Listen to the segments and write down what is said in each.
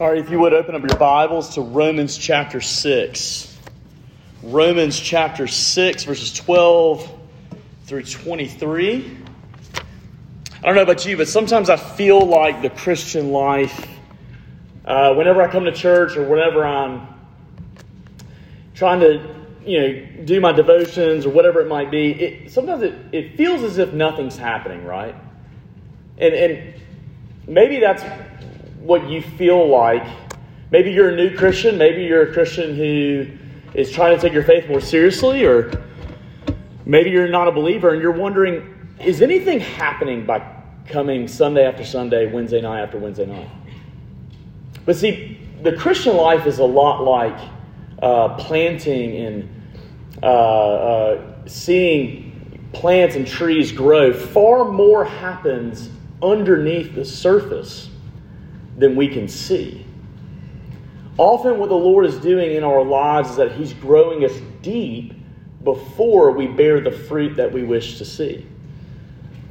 All right, if you would open up your Bibles to Romans chapter 6. Romans chapter 6, verses 12 through 23. I don't know about you, but sometimes I feel like the Christian life, uh, whenever I come to church or whenever I'm trying to you know, do my devotions or whatever it might be, it, sometimes it, it feels as if nothing's happening, right? And, and maybe that's what you feel like. Maybe you're a new Christian. Maybe you're a Christian who is trying to take your faith more seriously, or maybe you're not a believer and you're wondering, is anything happening by coming Sunday after Sunday, Wednesday night after Wednesday night? But see, the Christian life is a lot like uh, planting and uh, uh, seeing plants and trees grow. Far more happens underneath the surface than we can see. Often, what the Lord is doing in our lives is that He's growing us deep before we bear the fruit that we wish to see.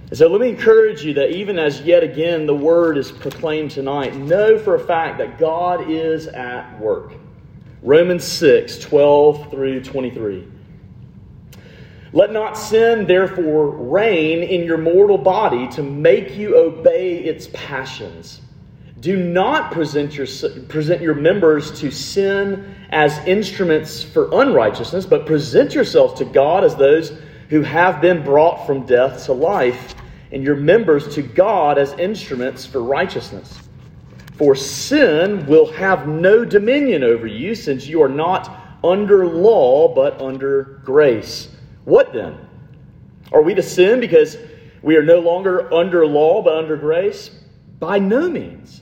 And so, let me encourage you that even as yet again the word is proclaimed tonight, know for a fact that God is at work. Romans 6 12 through 23. Let not sin, therefore, reign in your mortal body to make you obey its passions. Do not present your, present your members to sin as instruments for unrighteousness, but present yourselves to God as those who have been brought from death to life, and your members to God as instruments for righteousness. For sin will have no dominion over you, since you are not under law, but under grace. What then? Are we to sin because we are no longer under law, but under grace? By no means.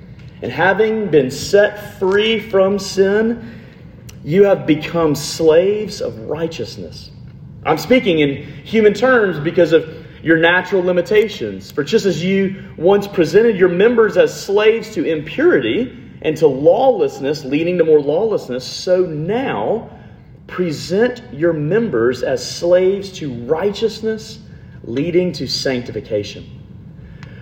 And having been set free from sin, you have become slaves of righteousness. I'm speaking in human terms because of your natural limitations. For just as you once presented your members as slaves to impurity and to lawlessness, leading to more lawlessness, so now present your members as slaves to righteousness, leading to sanctification.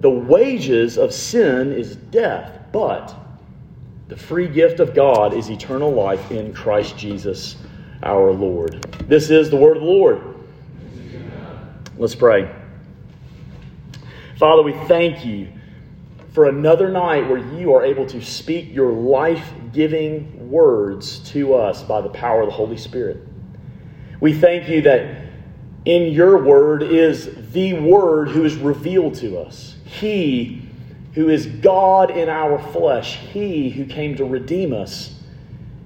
the wages of sin is death, but the free gift of God is eternal life in Christ Jesus our Lord. This is the word of the Lord. Let's pray. Father, we thank you for another night where you are able to speak your life giving words to us by the power of the Holy Spirit. We thank you that in your word is the word who is revealed to us. He who is God in our flesh, He who came to redeem us.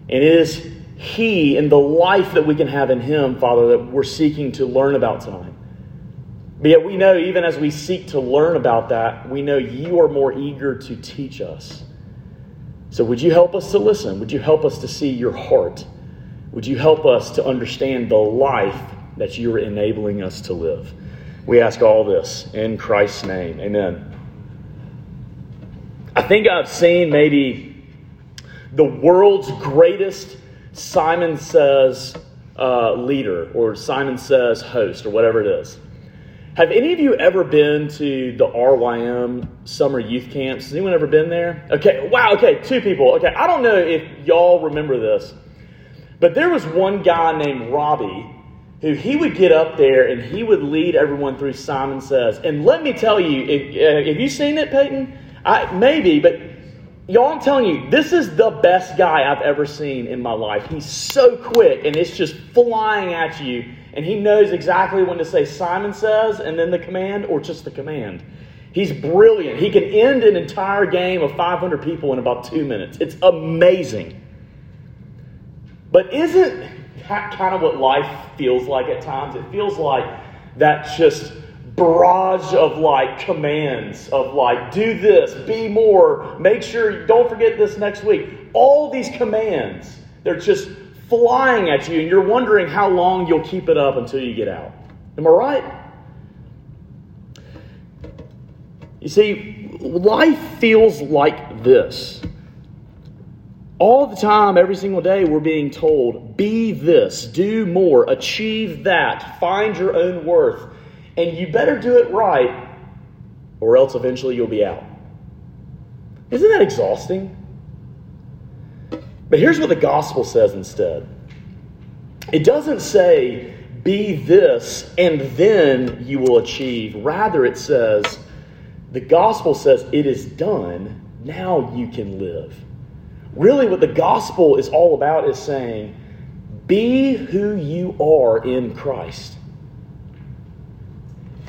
And it is He and the life that we can have in Him, Father, that we're seeking to learn about tonight. But yet we know, even as we seek to learn about that, we know you are more eager to teach us. So would you help us to listen? Would you help us to see your heart? Would you help us to understand the life that you are enabling us to live? We ask all this in Christ's name. Amen. I think I've seen maybe the world's greatest Simon Says uh, leader or Simon Says host or whatever it is. Have any of you ever been to the RYM summer youth camps? Has anyone ever been there? Okay, wow, okay, two people. Okay, I don't know if y'all remember this, but there was one guy named Robbie who he would get up there and he would lead everyone through Simon Says. And let me tell you, if, uh, have you seen it, Peyton? I, maybe, but Y'all, I'm telling you, this is the best guy I've ever seen in my life. He's so quick and it's just flying at you. And he knows exactly when to say Simon says and then the command or just the command. He's brilliant. He can end an entire game of 500 people in about two minutes. It's amazing. But isn't kind of what life feels like at times? It feels like that just barrage of like commands of like do this be more make sure don't forget this next week. All these commands they're just flying at you and you're wondering how long you'll keep it up until you get out. Am i right? You see life feels like this all the time every single day we're being told be this do more achieve that find your own worth and you better do it right, or else eventually you'll be out. Isn't that exhausting? But here's what the gospel says instead it doesn't say, be this, and then you will achieve. Rather, it says, the gospel says, it is done, now you can live. Really, what the gospel is all about is saying, be who you are in Christ.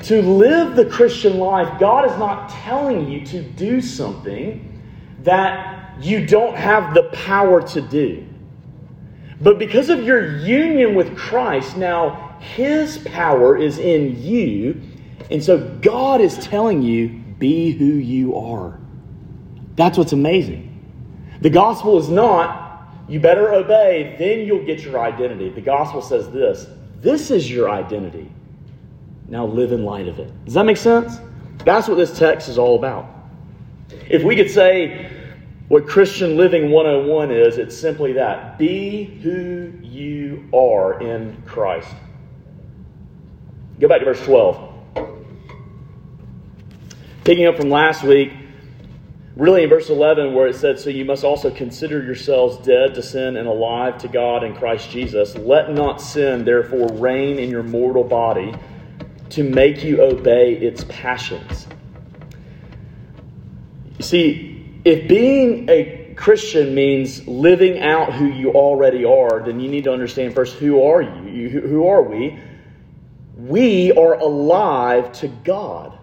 To live the Christian life, God is not telling you to do something that you don't have the power to do. But because of your union with Christ, now His power is in you. And so God is telling you, be who you are. That's what's amazing. The gospel is not, you better obey, then you'll get your identity. The gospel says this this is your identity. Now live in light of it. Does that make sense? That's what this text is all about. If we could say what Christian Living 101 is, it's simply that be who you are in Christ. Go back to verse 12. Picking up from last week, really in verse 11, where it said, So you must also consider yourselves dead to sin and alive to God in Christ Jesus. Let not sin, therefore, reign in your mortal body to make you obey its passions. You see, if being a Christian means living out who you already are, then you need to understand first who are you? you who are we? We are alive to God.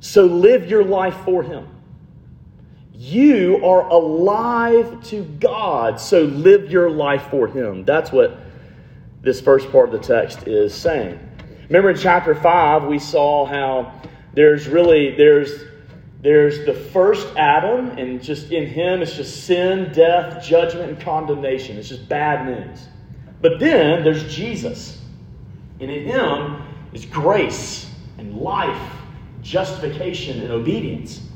So live your life for Him. You are alive to God, so live your life for Him. That's what this first part of the text is saying. Remember in chapter 5, we saw how there's really, there's, there's the first Adam, and just in him, it's just sin, death, judgment, and condemnation. It's just bad news. But then there's Jesus. And in him is grace and life, justification, and obedience.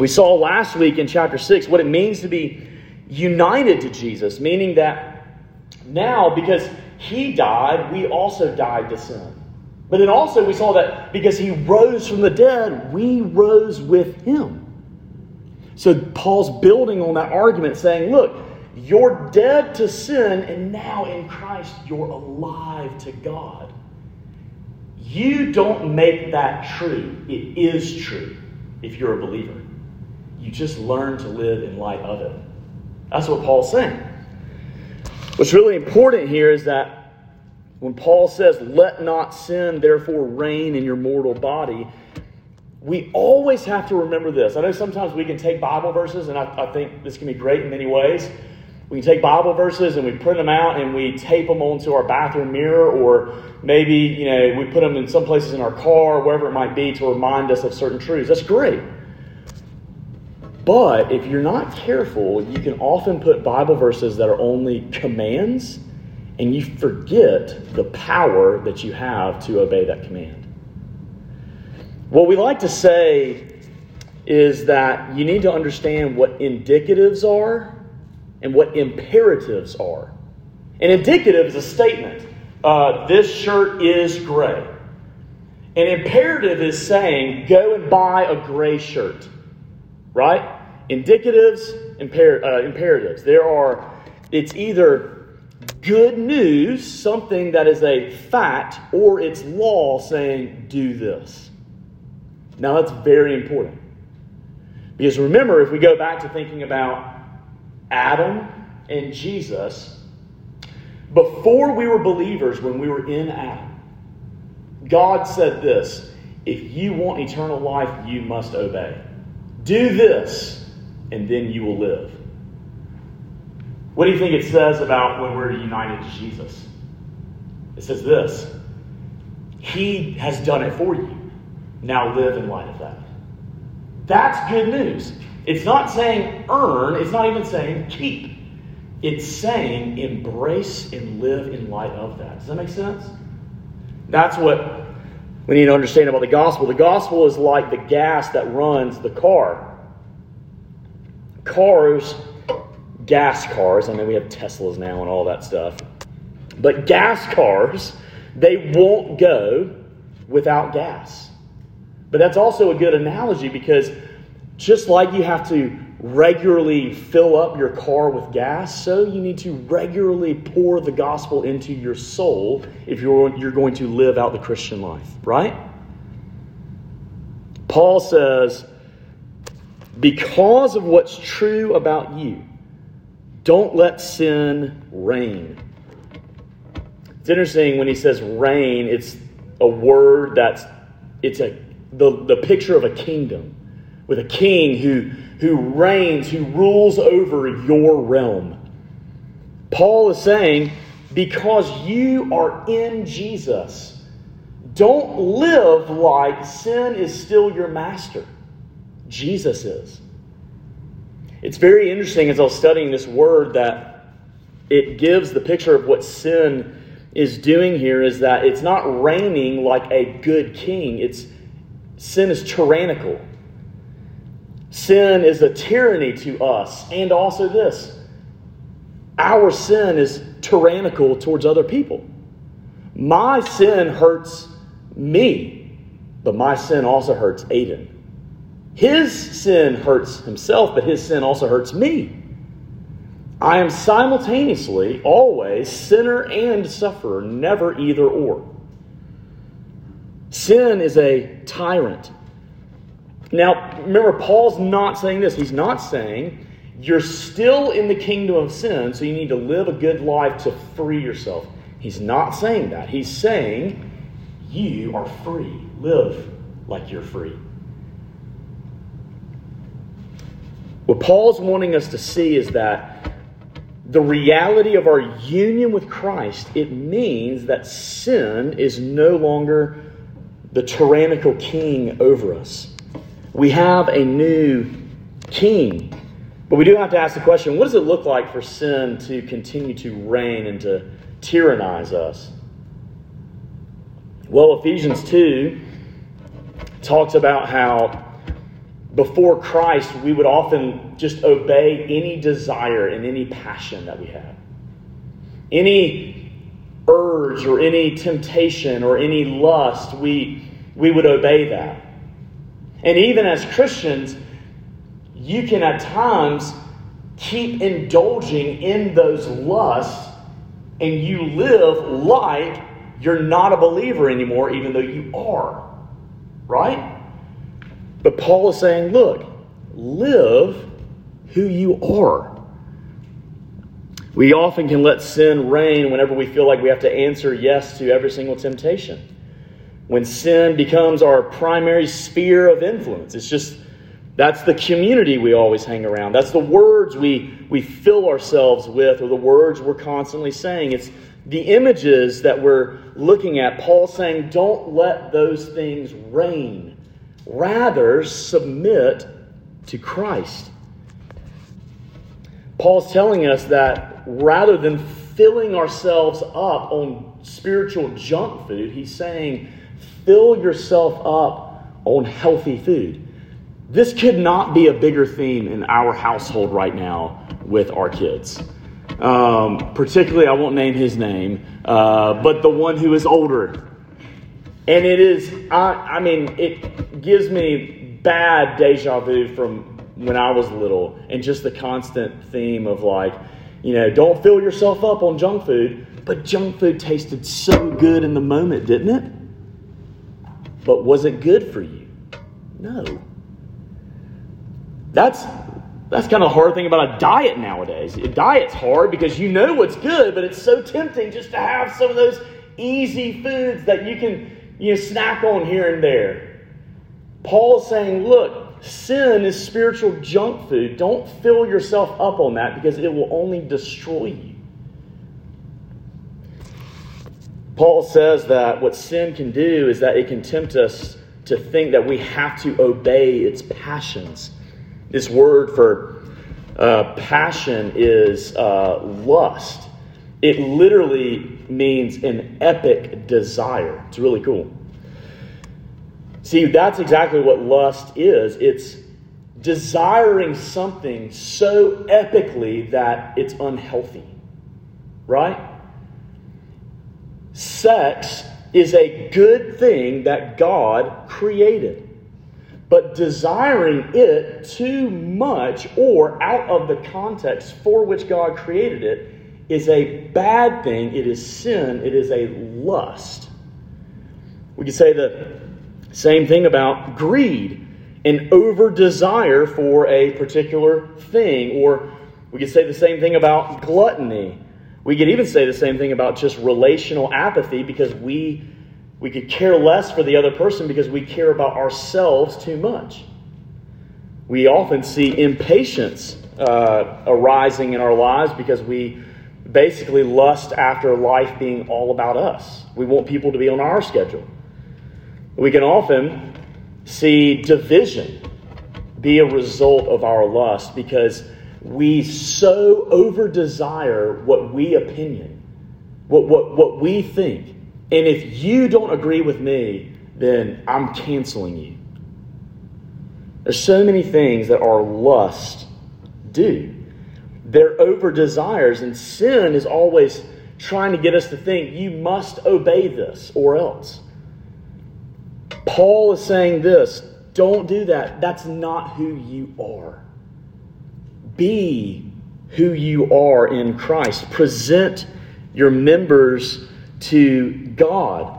We saw last week in chapter 6 what it means to be united to Jesus, meaning that now, because he died, we also died to sin. But then also we saw that because he rose from the dead, we rose with him. So Paul's building on that argument, saying, look, you're dead to sin, and now in Christ you're alive to God. You don't make that true. It is true if you're a believer. You just learn to live in light of it. That's what Paul's saying. What's really important here is that when Paul says, let not sin therefore reign in your mortal body, we always have to remember this. I know sometimes we can take Bible verses, and I, I, think this can be great in many ways. We can take Bible verses and we print them out and we tape them onto our bathroom mirror, or maybe you know we put them in some places in our car, wherever it might be, to remind us of certain truths. That's great. But if you're not careful, you can often put Bible verses that are only commands, and you forget the power that you have to obey that command. What we like to say is that you need to understand what indicatives are and what imperatives are. An indicative is a statement uh, this shirt is gray. An imperative is saying, go and buy a gray shirt right? Indicatives, imper- uh, imperatives. There are, it's either good news, something that is a fact, or it's law saying, do this. Now that's very important. Because remember, if we go back to thinking about Adam and Jesus, before we were believers, when we were in Adam, God said this If you want eternal life, you must obey. Do this, and then you will live. What do you think it says about when we're united to Jesus? It says this He has done it for you. Now live in light of that. That's good news. It's not saying earn, it's not even saying keep. It's saying embrace and live in light of that. Does that make sense? That's what we need to understand about the gospel. The gospel is like the gas that runs the car. Cars, gas cars, I mean, we have Teslas now and all that stuff. But gas cars, they won't go without gas. But that's also a good analogy because just like you have to regularly fill up your car with gas, so you need to regularly pour the gospel into your soul if you're, you're going to live out the Christian life, right? Paul says, because of what's true about you, don't let sin reign. It's interesting when he says reign, it's a word that's it's a the, the picture of a kingdom with a king who, who reigns, who rules over your realm. Paul is saying, because you are in Jesus, don't live like sin is still your master. Jesus is. It's very interesting as I was studying this word that it gives the picture of what sin is doing here is that it's not reigning like a good king. It's sin is tyrannical. Sin is a tyranny to us. And also this our sin is tyrannical towards other people. My sin hurts me, but my sin also hurts Aiden. His sin hurts himself, but his sin also hurts me. I am simultaneously, always, sinner and sufferer, never either or. Sin is a tyrant. Now, remember, Paul's not saying this. He's not saying you're still in the kingdom of sin, so you need to live a good life to free yourself. He's not saying that. He's saying you are free. Live like you're free. What Paul's wanting us to see is that the reality of our union with Christ, it means that sin is no longer the tyrannical king over us. We have a new king. But we do have to ask the question what does it look like for sin to continue to reign and to tyrannize us? Well, Ephesians 2 talks about how before Christ we would often just obey any desire and any passion that we have. Any urge or any temptation or any lust, we, we would obey that. And even as Christians, you can at times keep indulging in those lusts and you live like you're not a believer anymore, even though you are. Right? But Paul is saying, look, live who you are. We often can let sin reign whenever we feel like we have to answer yes to every single temptation when sin becomes our primary sphere of influence. It's just that's the community we always hang around. That's the words we, we fill ourselves with, or the words we're constantly saying. It's the images that we're looking at. Paul saying, don't let those things reign. Rather, submit to Christ. Paul's telling us that rather than filling ourselves up on spiritual junk food, he's saying, fill yourself up on healthy food. This could not be a bigger theme in our household right now with our kids. Um, particularly, I won't name his name, uh, but the one who is older. And it is, I, I mean, it gives me bad deja vu from when I was little and just the constant theme of like, you know, don't fill yourself up on junk food. But junk food tasted so good in the moment, didn't it? But was it good for you? No. That's that's kind of a hard thing about a diet nowadays. A diet's hard because you know what's good, but it's so tempting just to have some of those easy foods that you can you snack on here and there. Paul's saying, look, sin is spiritual junk food. Don't fill yourself up on that because it will only destroy you. Paul says that what sin can do is that it can tempt us to think that we have to obey its passions. This word for uh, passion is uh, lust. It literally means an epic desire. It's really cool. See, that's exactly what lust is it's desiring something so epically that it's unhealthy. Right? Sex is a good thing that God created. But desiring it too much or out of the context for which God created it is a bad thing. It is sin. It is a lust. We could say the same thing about greed an over desire for a particular thing. Or we could say the same thing about gluttony. We could even say the same thing about just relational apathy because we, we could care less for the other person because we care about ourselves too much. We often see impatience uh, arising in our lives because we basically lust after life being all about us. We want people to be on our schedule. We can often see division be a result of our lust because we so over desire what we opinion, what, what, what we think. And if you don't agree with me, then I'm canceling you. There's so many things that our lust do their over desires. And sin is always trying to get us to think, you must obey this or else. Paul is saying this don't do that. That's not who you are. Be who you are in Christ. Present your members to God.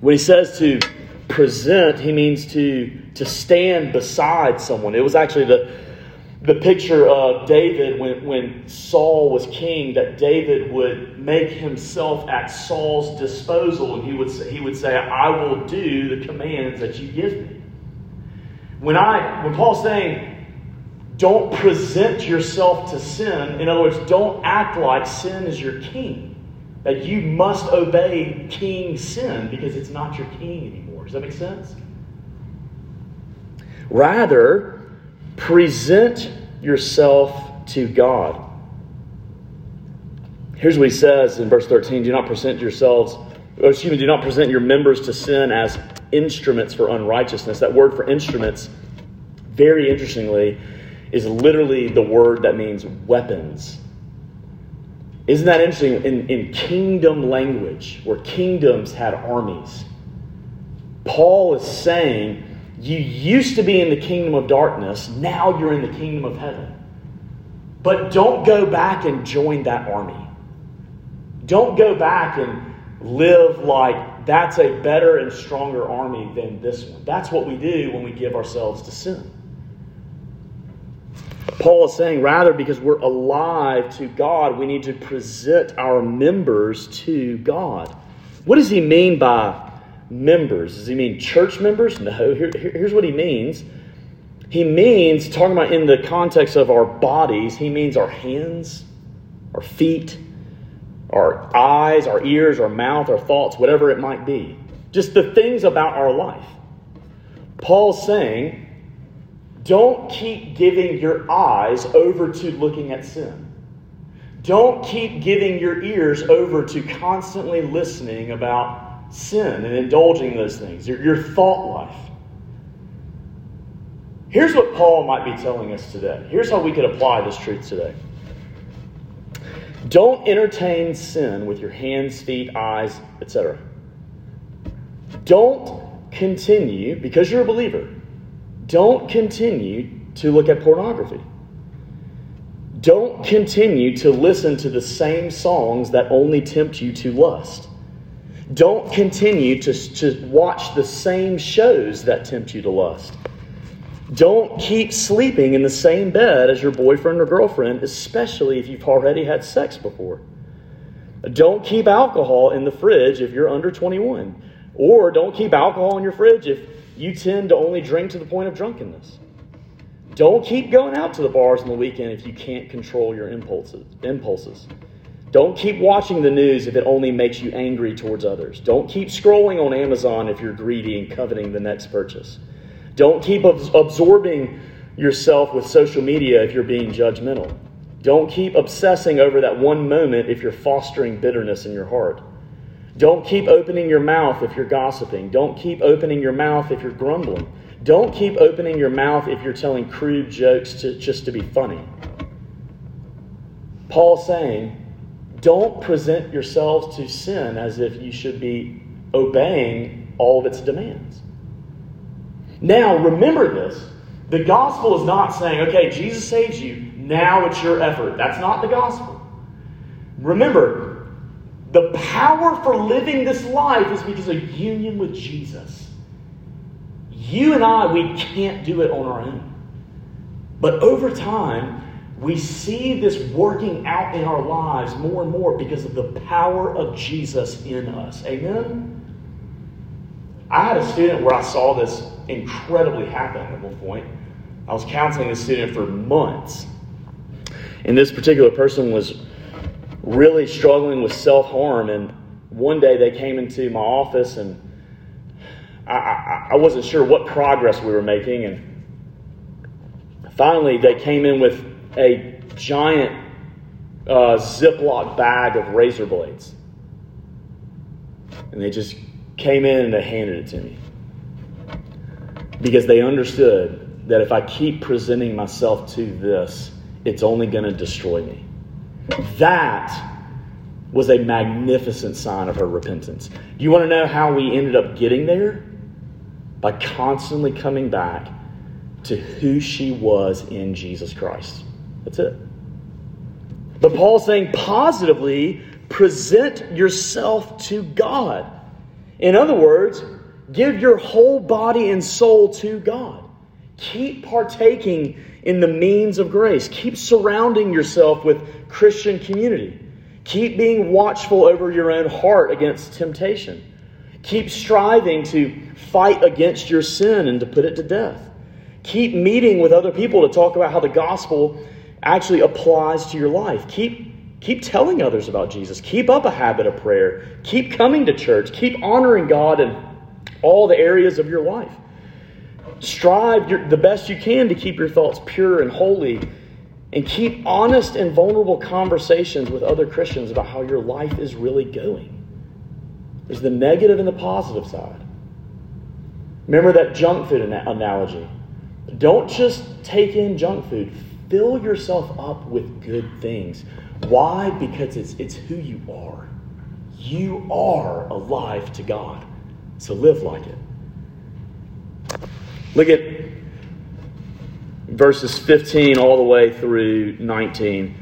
When he says to present, he means to, to stand beside someone. It was actually the the picture of David when, when Saul was king, that David would make himself at Saul's disposal, and he would say, he would say, "I will do the commands that you give me." When I when Paul's saying, "Don't present yourself to sin," in other words, don't act like sin is your king. That you must obey King Sin because it's not your king anymore. Does that make sense? Rather, Present yourself to God. Here's what he says in verse 13 Do not present yourselves, or excuse me, do not present your members to sin as instruments for unrighteousness. That word for instruments, very interestingly, is literally the word that means weapons. Isn't that interesting? In, in kingdom language, where kingdoms had armies, Paul is saying you used to be in the kingdom of darkness, now you're in the kingdom of heaven. But don't go back and join that army. Don't go back and live like that's a better and stronger army than this one. That's what we do when we give ourselves to sin. Paul is saying, rather, because we're alive to God, we need to present our members to God. What does he mean by members. Does he mean church members? No. Here, here's what he means. He means, talking about in the context of our bodies, he means our hands, our feet, our eyes, our ears, our mouth, our thoughts, whatever it might be. Just the things about our life. Paul's saying, don't keep giving your eyes over to looking at sin. Don't keep giving your ears over to constantly listening about sin and indulging those things, your, your thought life. Here's what Paul might be telling us today. Here's how we could apply this truth today. Don't entertain sin with your hands, feet, eyes, etc. Don't continue, because you're a believer, don't continue to look at pornography. Don't continue to listen to the same songs that only tempt you to lust. Don't continue to, to watch the same shows that tempt you to lust. Don't keep sleeping in the same bed as your boyfriend or girlfriend, especially if you've already had sex before. Don't keep alcohol in the fridge if you're under 21. Or don't keep alcohol in your fridge if you tend to only drink to the point of drunkenness. Don't keep going out to the bars on the weekend if you can't control your impulses. impulses. Don't keep watching the news if it only makes you angry towards others. Don't keep scrolling on Amazon if you're greedy and coveting the next purchase. Don't keep absorbing yourself with social media if you're being judgmental. Don't keep obsessing over that one moment if you're fostering bitterness in your heart. Don't keep opening your mouth if you're gossiping. Don't keep opening your mouth if you're grumbling. Don't keep opening your mouth if you're telling crude jokes to, just to be funny. Paul's saying, don't present yourselves to sin as if you should be obeying all of its demands. Now, remember this. The gospel is not saying, okay, Jesus saves you, now it's your effort. That's not the gospel. Remember, the power for living this life is because of union with Jesus. You and I, we can't do it on our own. But over time, we see this working out in our lives more and more because of the power of Jesus in us. Amen? I had a student where I saw this incredibly happen at one point. I was counseling this student for months. And this particular person was really struggling with self harm. And one day they came into my office, and I, I, I, wasn't sure what progress we were making. And finally, they came in with a giant uh, Ziploc bag of razor blades. And they just came in and they handed it to me. Because they understood that if I keep presenting myself to this, it's only going to destroy me. That was a magnificent sign of her repentance. You want to know how we ended up getting there? By constantly coming back to who she was in Jesus Christ. That's it. But Paul's saying positively, present yourself to God. In other words, give your whole body and soul to God. Keep partaking in the means of grace. Keep surrounding yourself with Christian community. Keep being watchful over your own heart against temptation. Keep striving to fight against your sin and to put it to death. Keep meeting with other people to talk about how the gospel actually applies to your life. Keep, keep telling others about Jesus. Keep up a habit of prayer. Keep coming to church. Keep honoring God in all the areas of your life. Strive your, the best you can to keep your thoughts pure and holy. And keep honest and vulnerable conversations with other Christians about how your life is really going. There's the negative and the positive side. Remember that junk food analogy. Don't just take in junk food fill yourself up with good things. Why? Because it's, it's who you are. You are alive to God. So live like it. Look at verses 15 all the way through 19.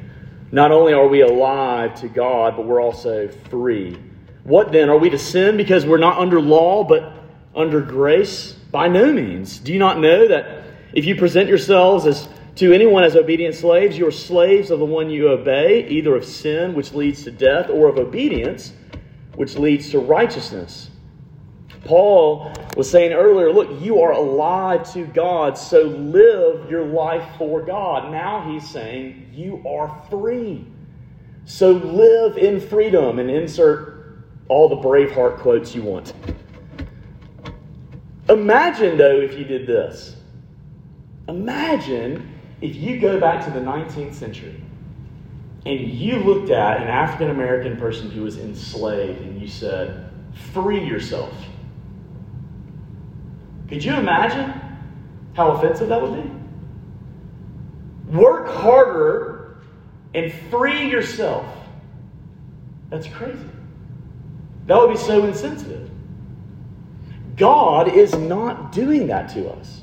Not only are we alive to God, but we're also free. What then? Are we to sin because we're not under law, but under grace? By no means. Do you not know that if you present yourselves as to anyone as obedient slaves, you are slaves of the one you obey, either of sin, which leads to death, or of obedience, which leads to righteousness. Paul was saying earlier, look, you are alive to God, so live your life for God. Now he's saying you are free. So live in freedom and insert all the Braveheart quotes you want. Imagine, though, if you did this. Imagine if you go back to the 19th century and you looked at an African American person who was enslaved and you said, free yourself, could you imagine how offensive that would be? Work harder and free yourself. That's crazy. That would be so insensitive. God is not doing that to us.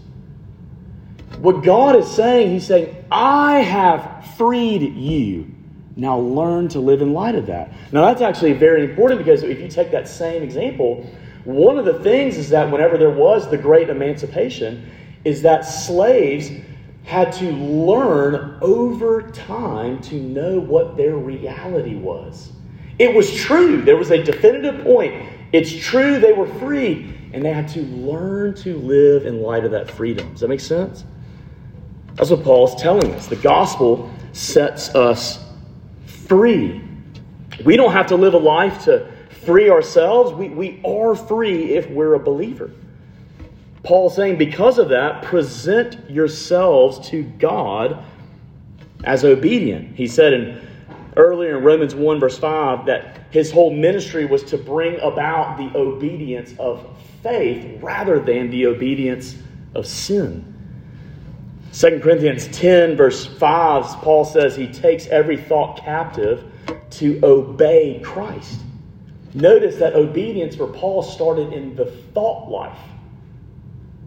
What God is saying, He's saying, I have freed you. Now learn to live in light of that. Now, that's actually very important because if you take that same example, one of the things is that whenever there was the great emancipation, is that slaves had to learn over time to know what their reality was. It was true. There was a definitive point. It's true they were free, and they had to learn to live in light of that freedom. Does that make sense? That's what Paul's telling us. The gospel sets us free. We don't have to live a life to free ourselves. We, we are free if we're a believer. Paul's saying, because of that, present yourselves to God as obedient. He said in earlier in Romans 1, verse 5, that his whole ministry was to bring about the obedience of faith rather than the obedience of sin. 2 Corinthians 10, verse 5, Paul says he takes every thought captive to obey Christ. Notice that obedience for Paul started in the thought life.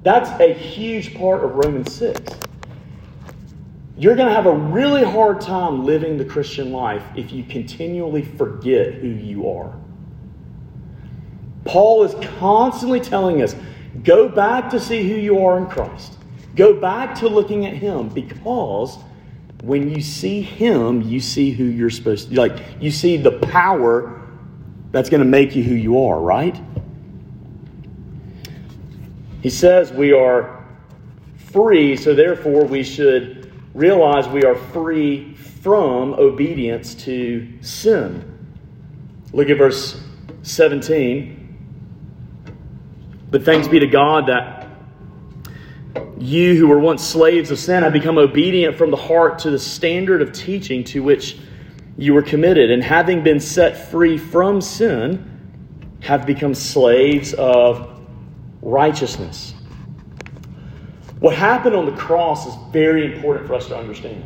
That's a huge part of Romans 6. You're going to have a really hard time living the Christian life if you continually forget who you are. Paul is constantly telling us go back to see who you are in Christ. Go back to looking at Him because when you see Him, you see who you're supposed to like. You see the power that's going to make you who you are, right? He says we are free, so therefore we should realize we are free from obedience to sin. Look at verse 17. But thanks be to God that you who were once slaves of sin have become obedient from the heart to the standard of teaching to which you were committed, and having been set free from sin, have become slaves of righteousness. What happened on the cross is very important for us to understand.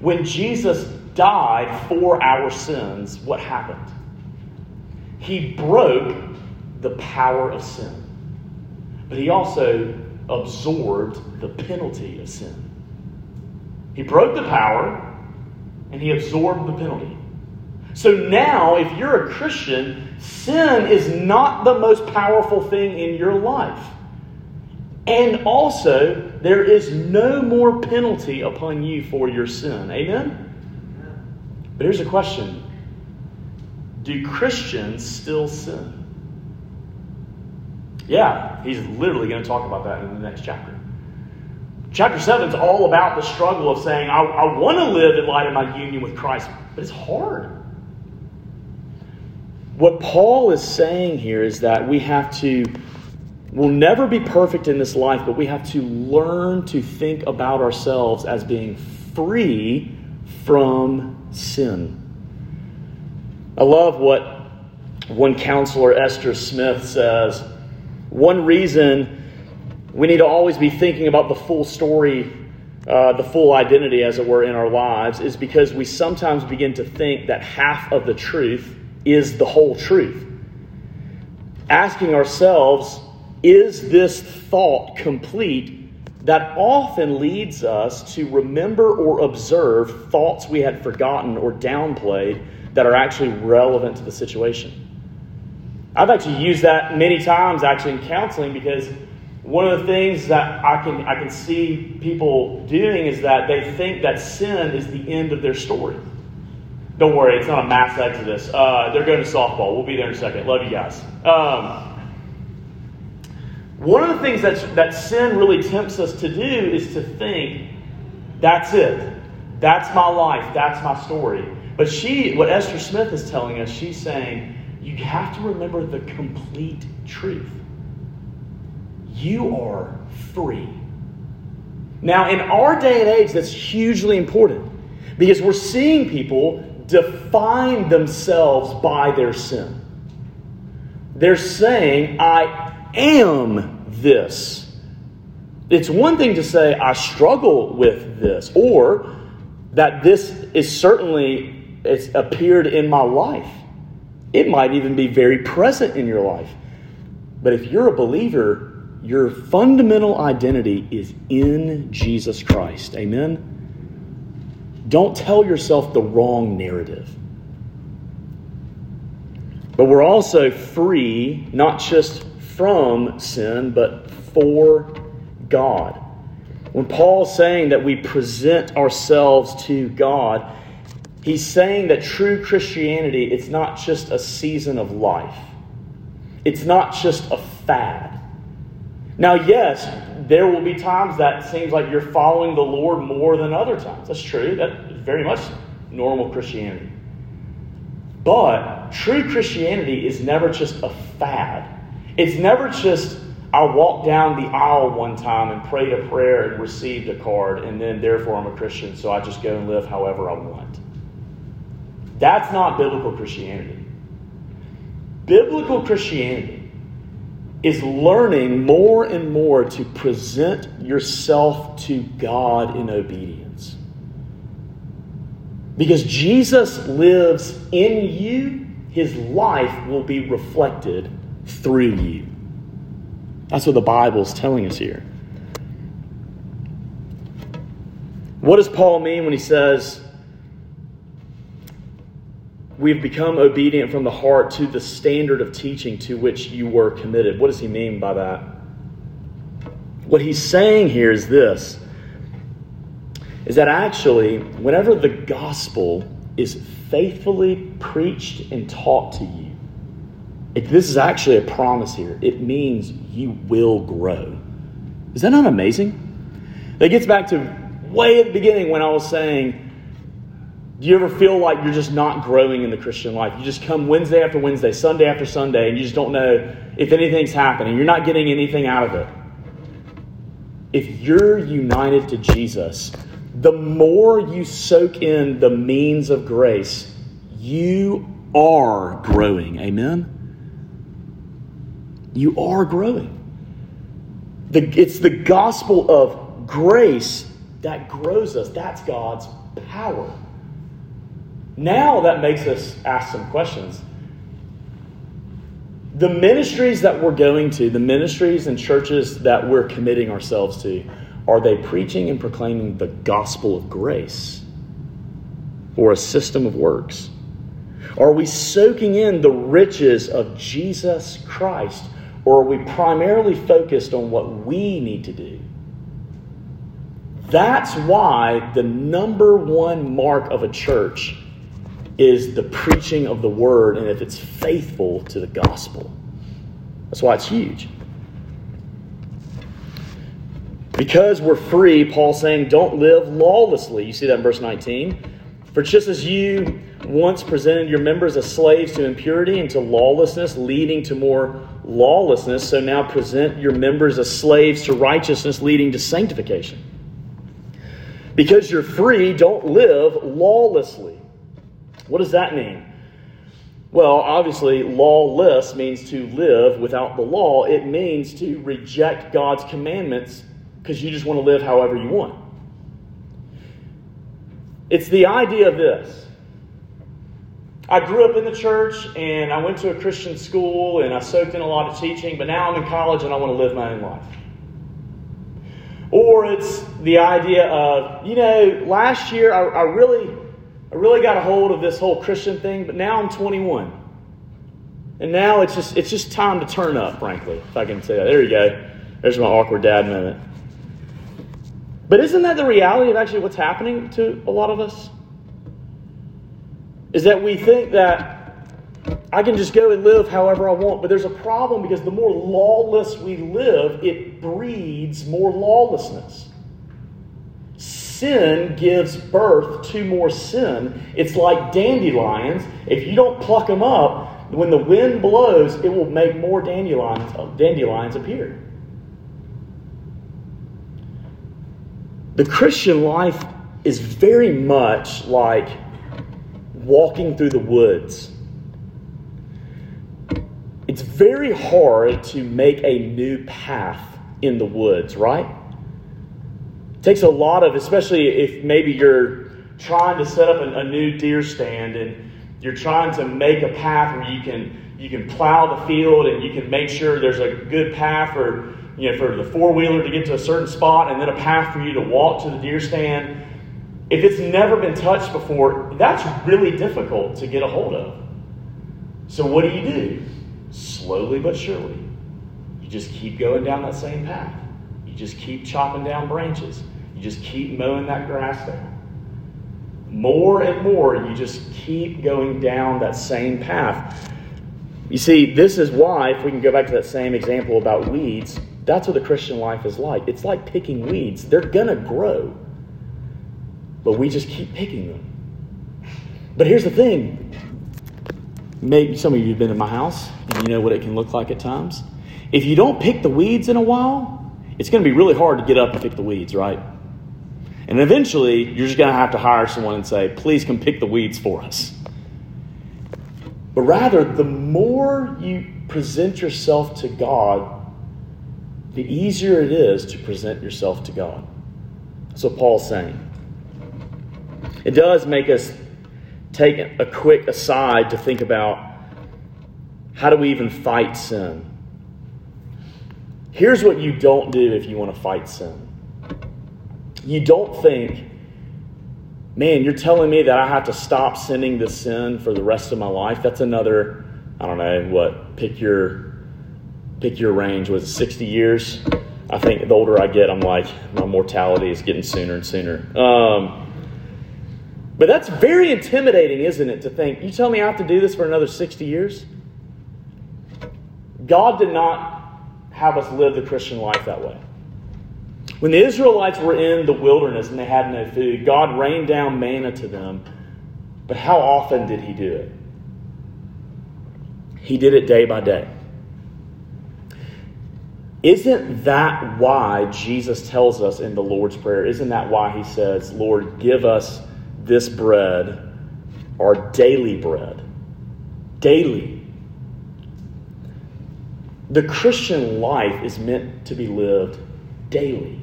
When Jesus died for our sins, what happened? He broke the power of sin, but he also absorbed the penalty of sin. He broke the power and he absorbed the penalty. So now, if you're a Christian, sin is not the most powerful thing in your life. And also, there is no more penalty upon you for your sin. Amen? But here's a question Do Christians still sin? Yeah, he's literally going to talk about that in the next chapter. Chapter 7 is all about the struggle of saying, I, I want to live in light of my union with Christ, but it's hard. What Paul is saying here is that we have to, we'll never be perfect in this life, but we have to learn to think about ourselves as being free from sin. I love what one counselor, Esther Smith, says. One reason we need to always be thinking about the full story, uh, the full identity, as it were, in our lives is because we sometimes begin to think that half of the truth is the whole truth. Asking ourselves, is this thought complete? That often leads us to remember or observe thoughts we had forgotten or downplayed that are actually relevant to the situation. I've actually used that many times actually in counseling because one of the things that I can I can see people doing is that they think that sin is the end of their story. Don't worry, it's not a mass exodus. Uh, they're going to softball. We'll be there in a second. Love you guys. Um, one of the things that, that sin really tempts us to do is to think, that's it. That's my life. That's my story. But she, what Esther Smith is telling us, she's saying, you have to remember the complete truth. You are free. Now, in our day and age, that's hugely important because we're seeing people define themselves by their sin. They're saying, I am this. It's one thing to say, I struggle with this, or that this is certainly it's appeared in my life. It might even be very present in your life. But if you're a believer, your fundamental identity is in Jesus Christ. Amen? Don't tell yourself the wrong narrative. But we're also free, not just from sin, but for God. When Paul's saying that we present ourselves to God, he's saying that true Christianity, it's not just a season of life. It's not just a fad. Now, yes, there will be times that seems like you're following the Lord more than other times. That's true. That's very much normal Christianity. But true Christianity is never just a fad. It's never just I walked down the aisle one time and prayed a prayer and received a card, and then therefore I'm a Christian, so I just go and live however I want. That's not biblical Christianity. Biblical Christianity is learning more and more to present yourself to God in obedience. Because Jesus lives in you, his life will be reflected through you. That's what the Bible is telling us here. What does Paul mean when he says, We've become obedient from the heart to the standard of teaching to which you were committed? What does he mean by that? What he's saying here is this is that actually, whenever the gospel is faithfully preached and taught to you, if this is actually a promise here. It means you will grow. Is that not amazing? That gets back to way at the beginning when I was saying, do you ever feel like you're just not growing in the Christian life? You just come Wednesday after Wednesday, Sunday after Sunday, and you just don't know if anything's happening. You're not getting anything out of it. If you're united to Jesus, the more you soak in the means of grace, you are growing. Amen? you are growing. The, it's the gospel of grace that grows us. That's God's power. Now that makes us ask some questions. The ministries that we're going to, the ministries and churches that we're committing ourselves to, are they preaching and proclaiming the gospel of grace or a system of works? Are we soaking in the riches of Jesus Christ? Or are we primarily focused on what we need to do? That's why the number one mark of a church is the preaching of the word and if it's faithful to the gospel. That's why it's huge. Because we're free, Paul's saying, don't live lawlessly. You see that in verse 19. For just as you once presented your members as slaves to impurity and to lawlessness, leading to more lawlessness, so now present your members as slaves to righteousness, leading to sanctification. Because you're free, don't live lawlessly. What does that mean? Well, obviously, lawless means to live without the law. It means to reject God's commandments because you just want to live however you want. It's the idea of this I grew up in the church and I went to a Christian school and I soaked in a lot of teaching, but now I'm in college and I want to live my own life. Or it's the idea of, you know, last year I, I really I really got a hold of this whole Christian thing, but now I'm 21. And now it's just it's just time to turn up, frankly, if I can say that. There you go. There's my awkward dad moment. But isn't that the reality of actually what's happening to a lot of us? is that we think that I can just go and live however I want, but there's a problem because the more lawless we live, it breeds more lawlessness. Sin gives birth to more sin. It's like dandelions. If you don't pluck them up, when the wind blows, it will make more dandelions, uh, dandelions appear. The Christian life is very much like walking through the woods. It's very hard to make a new path in the woods, right? Takes a lot of, especially if maybe you're trying to set up a, a new deer stand and you're trying to make a path where you can you can plow the field and you can make sure there's a good path for you know for the four wheeler to get to a certain spot and then a path for you to walk to the deer stand if it's never been touched before, that's really difficult to get a hold of. So, what do you do? Slowly but surely, you just keep going down that same path. You just keep chopping down branches. You just keep mowing that grass down. More and more, you just keep going down that same path. You see, this is why, if we can go back to that same example about weeds, that's what the Christian life is like. It's like picking weeds. They're going to grow, but we just keep picking them. But here's the thing maybe some of you have been in my house and you know what it can look like at times. If you don't pick the weeds in a while, it's going to be really hard to get up and pick the weeds, right? And eventually, you're just going to have to hire someone and say, please come pick the weeds for us. But rather, the more you present yourself to God, the easier it is to present yourself to God. That's what Paul's saying. It does make us take a quick aside to think about how do we even fight sin? Here's what you don't do if you want to fight sin you don't think, man, you're telling me that I have to stop sinning this sin for the rest of my life. That's another, I don't know, what, pick your pick your range. Was it 60 years? I think the older I get, I'm like, my mortality is getting sooner and sooner. Um, but that's very intimidating, isn't it, to think, you tell me I have to do this for another 60 years? God did not have us live the Christian life that way. When the Israelites were in the wilderness and they had no food, God rained down manna to them. But how often did He do it? He did it day by day. Isn't that why Jesus tells us in the Lord's Prayer? Isn't that why He says, Lord, give us this bread, our daily bread? Daily. The Christian life is meant to be lived daily.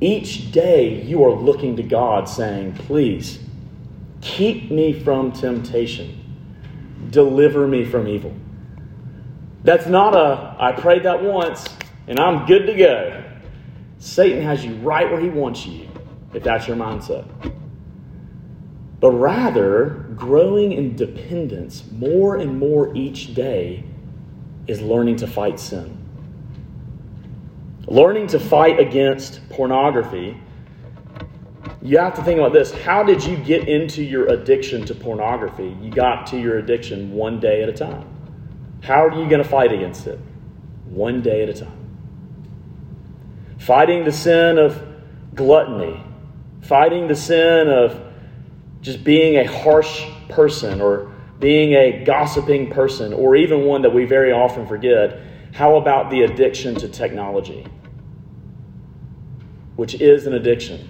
Each day you are looking to God saying, Please, keep me from temptation, deliver me from evil. That's not a, I prayed that once and I'm good to go. Satan has you right where he wants you, if that's your mindset. But rather, growing in dependence more and more each day is learning to fight sin. Learning to fight against pornography, you have to think about this. How did you get into your addiction to pornography? You got to your addiction one day at a time. How are you going to fight against it? One day at a time. Fighting the sin of gluttony, fighting the sin of just being a harsh person or being a gossiping person, or even one that we very often forget. How about the addiction to technology? which is an addiction,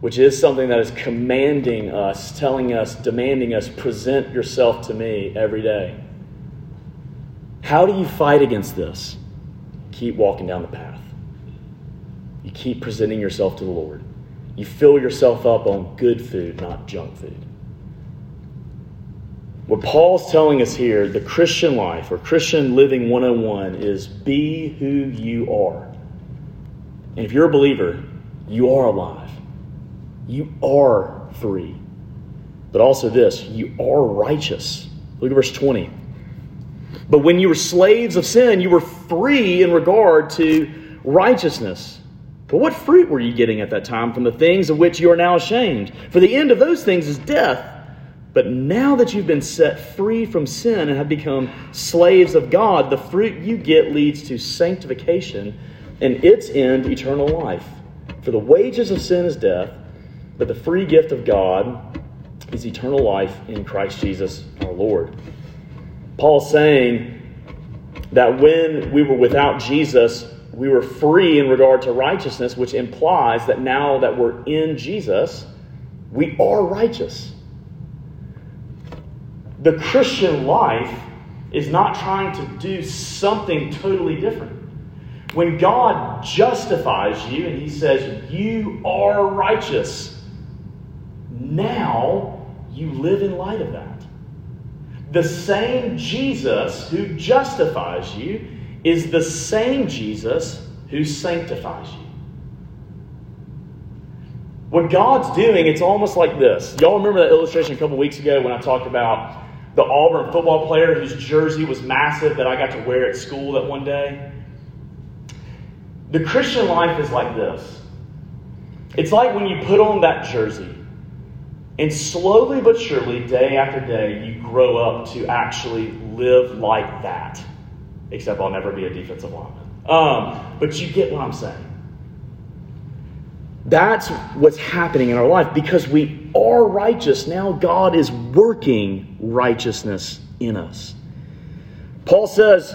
which is something that is commanding us, telling us, demanding us, present yourself to me every day. How do you fight against this? Keep walking down the path. You keep presenting yourself to the Lord. You fill yourself up on good food, not junk food. What Paul's telling us here, the Christian life or Christian living 101, is be who you are. And if you're a believer, you are alive. You are free. But also this, you are righteous. Look at verse 20. But when you were slaves of sin, you were free in regard to righteousness. But what fruit were you getting at that time from the things of which you are now ashamed? For the end of those things is death. But now that you've been set free from sin and have become slaves of God, the fruit you get leads to sanctification and its end, eternal life. For the wages of sin is death, but the free gift of God is eternal life in Christ Jesus our Lord. Paul's saying that when we were without Jesus, we were free in regard to righteousness, which implies that now that we're in Jesus, we are righteous. The Christian life is not trying to do something totally different. When God justifies you and He says, You are righteous, now you live in light of that. The same Jesus who justifies you is the same Jesus who sanctifies you. What God's doing, it's almost like this. Y'all remember that illustration a couple weeks ago when I talked about the Auburn football player whose jersey was massive that I got to wear at school that one day? The Christian life is like this it's like when you put on that jersey, and slowly but surely, day after day, you grow up to actually live like that. Except I'll never be a defensive lineman. Um, but you get what I'm saying. That's what's happening in our life because we are righteous. Now God is working righteousness in us. Paul says,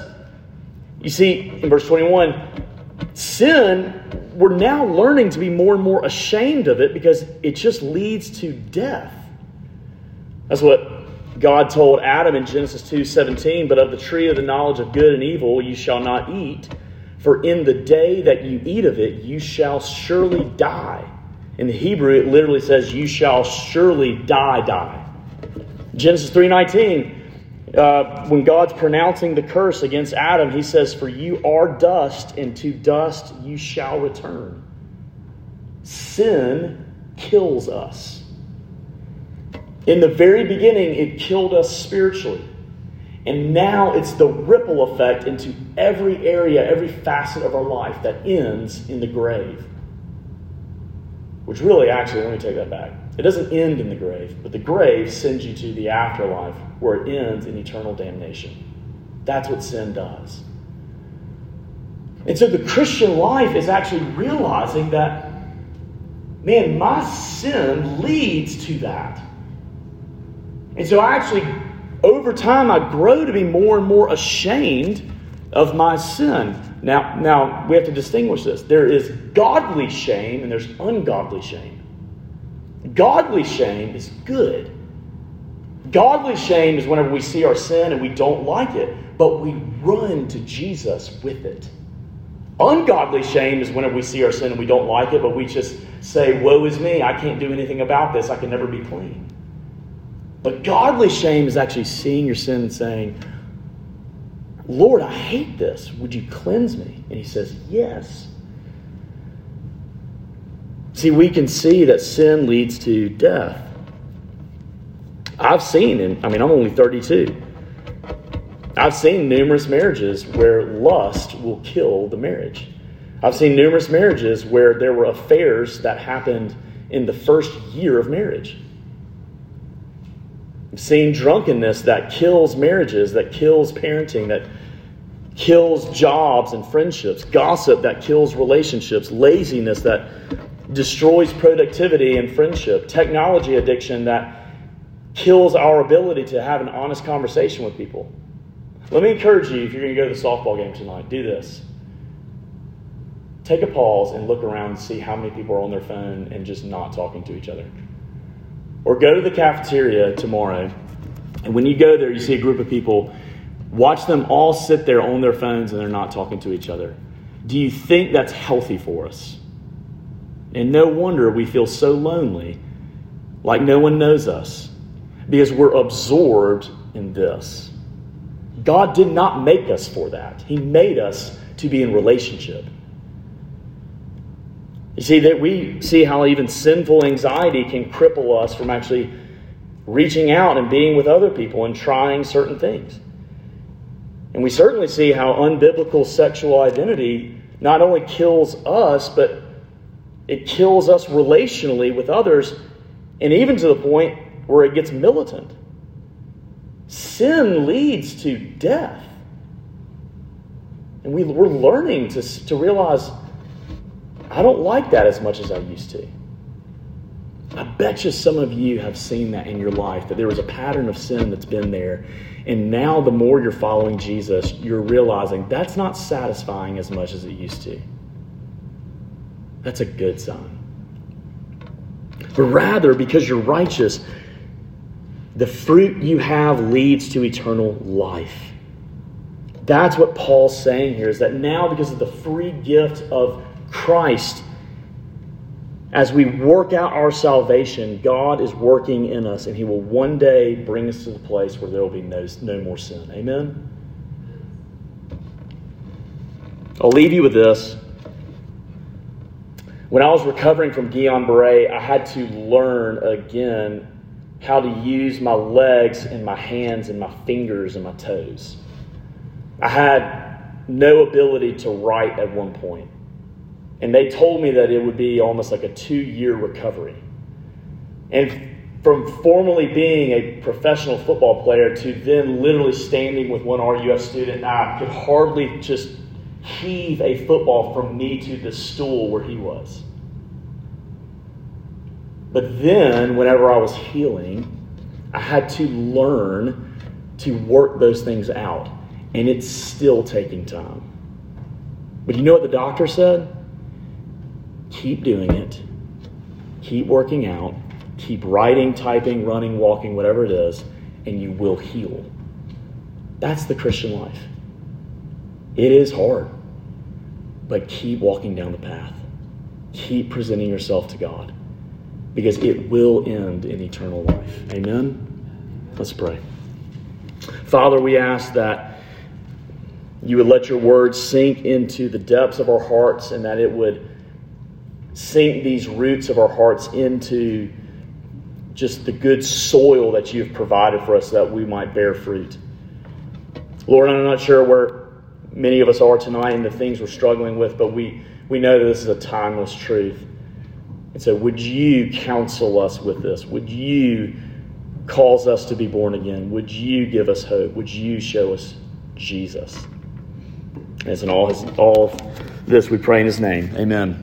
you see, in verse 21, sin, we're now learning to be more and more ashamed of it because it just leads to death. That's what God told Adam in Genesis 2:17, "But of the tree of the knowledge of good and evil you shall not eat, for in the day that you eat of it you shall surely die." In the Hebrew it literally says you shall surely die die. Genesis 3:19 uh, when God's pronouncing the curse against Adam, he says, For you are dust, and to dust you shall return. Sin kills us. In the very beginning, it killed us spiritually. And now it's the ripple effect into every area, every facet of our life that ends in the grave. Which really, actually, let me take that back. It doesn't end in the grave, but the grave sends you to the afterlife where it ends in eternal damnation. That's what sin does. And so the Christian life is actually realizing that, man, my sin leads to that. And so I actually, over time, I grow to be more and more ashamed of my sin. Now, now we have to distinguish this. There is godly shame and there's ungodly shame. Godly shame is good. Godly shame is whenever we see our sin and we don't like it, but we run to Jesus with it. Ungodly shame is whenever we see our sin and we don't like it, but we just say, Woe is me, I can't do anything about this, I can never be clean. But godly shame is actually seeing your sin and saying, Lord, I hate this. Would you cleanse me? And he says, Yes. See, we can see that sin leads to death. I've seen, and I mean, I'm only 32. I've seen numerous marriages where lust will kill the marriage. I've seen numerous marriages where there were affairs that happened in the first year of marriage. I've seen drunkenness that kills marriages, that kills parenting, that kills jobs and friendships, gossip that kills relationships, laziness that destroys productivity and friendship, technology addiction that kills our ability to have an honest conversation with people. Let me encourage you if you're going to go to the softball game tonight, do this. Take a pause and look around and see how many people are on their phone and just not talking to each other. Or go to the cafeteria tomorrow, and when you go there, you see a group of people. Watch them all sit there on their phones and they're not talking to each other. Do you think that's healthy for us? And no wonder we feel so lonely, like no one knows us because we're absorbed in this. God did not make us for that, He made us to be in relationship. You see, that we see how even sinful anxiety can cripple us from actually reaching out and being with other people and trying certain things. And we certainly see how unbiblical sexual identity not only kills us, but it kills us relationally with others, and even to the point where it gets militant. Sin leads to death. And we, we're learning to, to realize I don't like that as much as I used to. I bet you some of you have seen that in your life, that there was a pattern of sin that's been there. And now, the more you're following Jesus, you're realizing that's not satisfying as much as it used to. That's a good sign. But rather, because you're righteous, the fruit you have leads to eternal life. That's what Paul's saying here is that now, because of the free gift of Christ, as we work out our salvation, God is working in us, and He will one day bring us to the place where there will be no, no more sin. Amen? I'll leave you with this. When I was recovering from Guillain Barre, I had to learn again how to use my legs and my hands and my fingers and my toes. I had no ability to write at one point. And they told me that it would be almost like a two year recovery. And from formerly being a professional football player to then literally standing with one RUF student, I could hardly just heave a football from me to the stool where he was. But then, whenever I was healing, I had to learn to work those things out. And it's still taking time. But you know what the doctor said? Keep doing it. Keep working out. Keep writing, typing, running, walking, whatever it is, and you will heal. That's the Christian life. It is hard, but keep walking down the path. Keep presenting yourself to God because it will end in eternal life. Amen? Let's pray. Father, we ask that you would let your words sink into the depths of our hearts and that it would sink these roots of our hearts into just the good soil that you've provided for us that we might bear fruit. Lord, I'm not sure where many of us are tonight and the things we're struggling with, but we, we know that this is a timeless truth. And so, would you counsel us with this? Would you cause us to be born again? Would you give us hope? Would you show us Jesus? As in all, his, all this, we pray in his name. Amen.